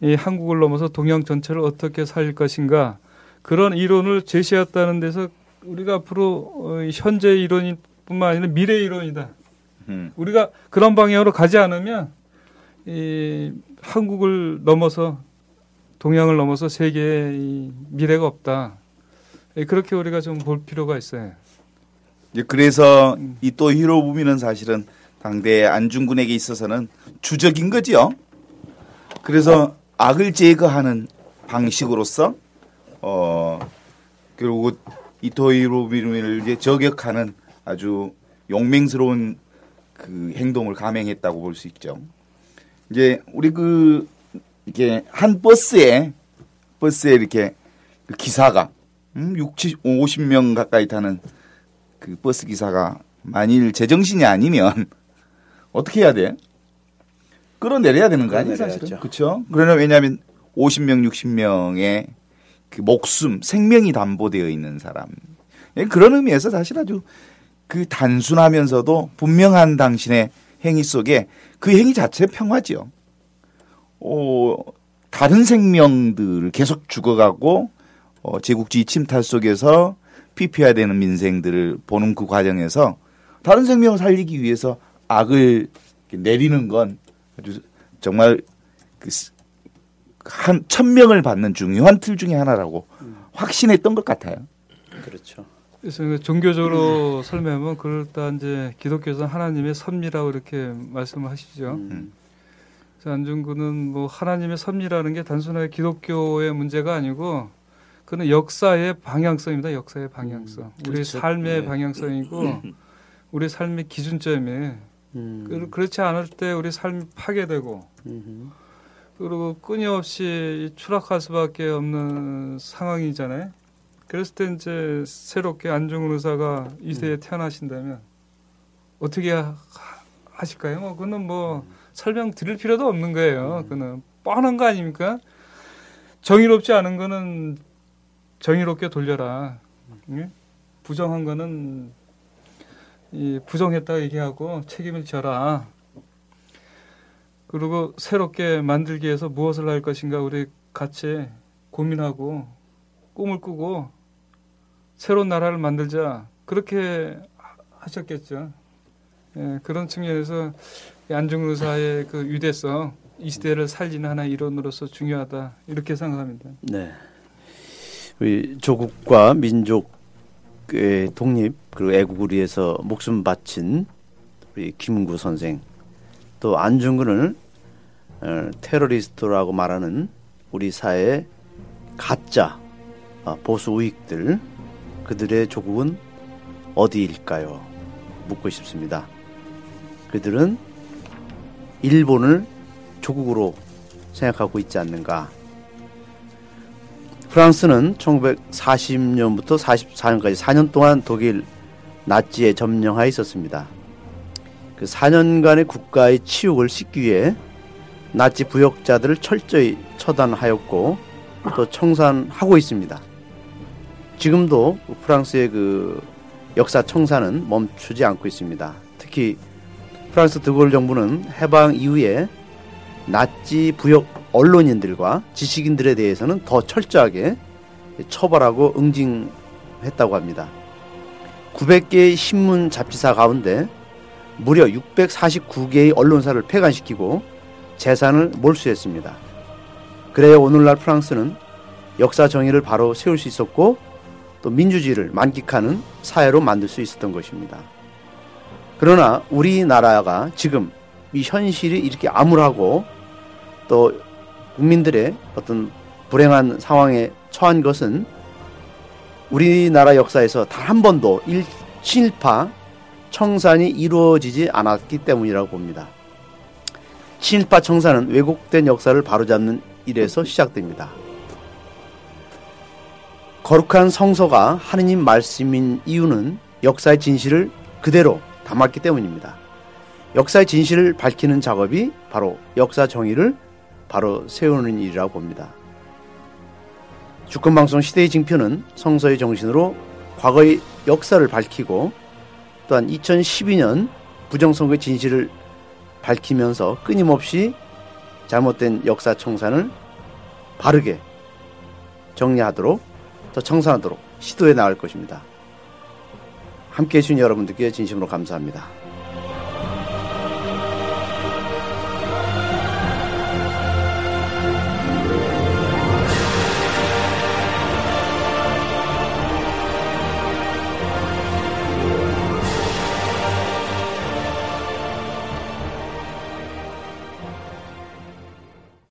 이 한국을 넘어서 동양 전체를 어떻게 살릴 것인가 그런 이론을 제시했다는 데서 우리가 앞으로 어, 이 현재 이론뿐만 아니라 미래 이론이다. 음. 우리가 그런 방향으로 가지 않으면 이 한국을 넘어서 동양을 넘어서 세계의 이 미래가 없다. 예, 그렇게 우리가 좀 볼 필요가 있어요. 그래서 이 또 히로부미는 사실은 당대 안중근에게 있어서는 주적인 거지요. 그래서 악을 제거하는 방식으로서 어 결국 이토 히로부미를 이제 저격하는 아주 용맹스러운 그 행동을 감행했다고 볼 수 있죠. 이제 우리 그 이렇게 한 버스에 버스에 이렇게 그 기사가 음, 60, 50명 가까이 타는 그 버스 기사가 만일 제정신이 아니면 어떻게 해야 돼? 끌어내려야 되는 거 아니에요, 사실은? 그렇죠. 그러나 왜냐하면 50명, 60명의 그 목숨, 생명이 담보되어 있는 사람. 예, 그런 의미에서 사실 아주 그 단순하면서도 분명한 당신의 행위 속에 그 행위 자체 평화지요. 어, 다른 생명들을 계속 죽어가고 어, 제국주의 침탈 속에서 피피해야 되는 민생들을 보는 그 과정에서 다른 생명을 살리기 위해서 악을 내리는 건 아주 정말 그 한 천명을 받는 중요한 틀 중에 하나라고 확신했던 것 같아요. 그렇죠. 그래서 그 종교적으로 설명하면 그럴 때 이제 기독교에서 하나님의 섭리라고 이렇게 말씀을 하시죠. 음. 그래서 안중근은 뭐 하나님의 섭리라는 게 단순하게 기독교의 문제가 아니고 그는 역사의 방향성입니다. 역사의 방향성. 우리 그렇죠. 삶의 네. 방향성이고 우리 삶의 기준점이에요. 음. 그- 그렇지 않을 때 우리 삶이 파괴되고 음. 그리고 끊임없이 추락할 수밖에 없는 상황이잖아요. 그랬을 때 이제 새롭게 안중근 의사가 이 세대에 태어나신다면 어떻게 하, 하실까요? 뭐 그거는 뭐 설명 드릴 필요도 없는 거예요. 그거는 뻔한 거 아닙니까? 정의롭지 않은 거는 정의롭게 돌려라. 예? 부정한 거는 이 부정했다 얘기하고 책임을 져라. 그리고 새롭게 만들기 위해서 무엇을 할 것인가 우리 같이 고민하고 꿈을 꾸고 새로운 나라를 만들자 그렇게 하- 하셨겠죠. 예, 그런 측면에서 이 안중근 의사의 그 위대성 이 시대를 살리는 하나의 일원으로서 중요하다 이렇게 생각합니다. 네. 우리 조국과 민족의 독립 그리고 애국을 위해서 목숨 바친 우리 김구 선생 또 안중근을 어, 테러리스트라고 말하는 우리 사회의 가짜 어, 보수 우익들 그들의 조국은 어디일까요? 묻고 싶습니다. 그들은 일본을 조국으로 생각하고 있지 않는가? 프랑스는 1940년부터 44년까지 4년 동안 독일 나치에 점령하에 있었습니다. 그 4년간의 국가의 치욕을 씻기 위해 나치 부역자들을 철저히 처단하였고 또 청산하고 있습니다. 지금도 프랑스의 그 역사 청산은 멈추지 않고 있습니다. 특히 프랑스 드골 정부는 해방 이후에 나치 부역 언론인들과 지식인들에 대해서는 더 철저하게 처벌하고 응징했다고 합니다. 900개의 신문 잡지사 가운데 무려 649개의 언론사를 폐간시키고 재산을 몰수했습니다. 그래야 오늘날 프랑스는 역사 정의를 바로 세울 수 있었고 또 민주주의를 만끽하는 사회로 만들 수 있었던 것입니다. 그러나 우리나라가 지금 이 현실이 이렇게 암울하고 또 국민들의 어떤 불행한 상황에 처한 것은 우리나라 역사에서 단 한 번도 일, 친일파 청산이 이루어지지 않았기 때문이라고 봅니다. 친일파 청산은 왜곡된 역사를 바로잡는 일에서 시작됩니다. 거룩한 성서가 하느님 말씀인 이유는 역사의 진실을 그대로 담았기 때문입니다. 역사의 진실을 밝히는 작업이 바로 역사 정의를 바로 세우는 일이라고 봅니다. 주권방송 시대의 징표는 성서의 정신으로 과거의 역사를 밝히고 또한 2012년 부정선거의 진실을 밝히면서 끊임없이 잘못된 역사 청산을 바르게 정리하도록 더 청산하도록 시도해 나갈 것입니다. 함께 해주신 여러분들께 진심으로 감사합니다.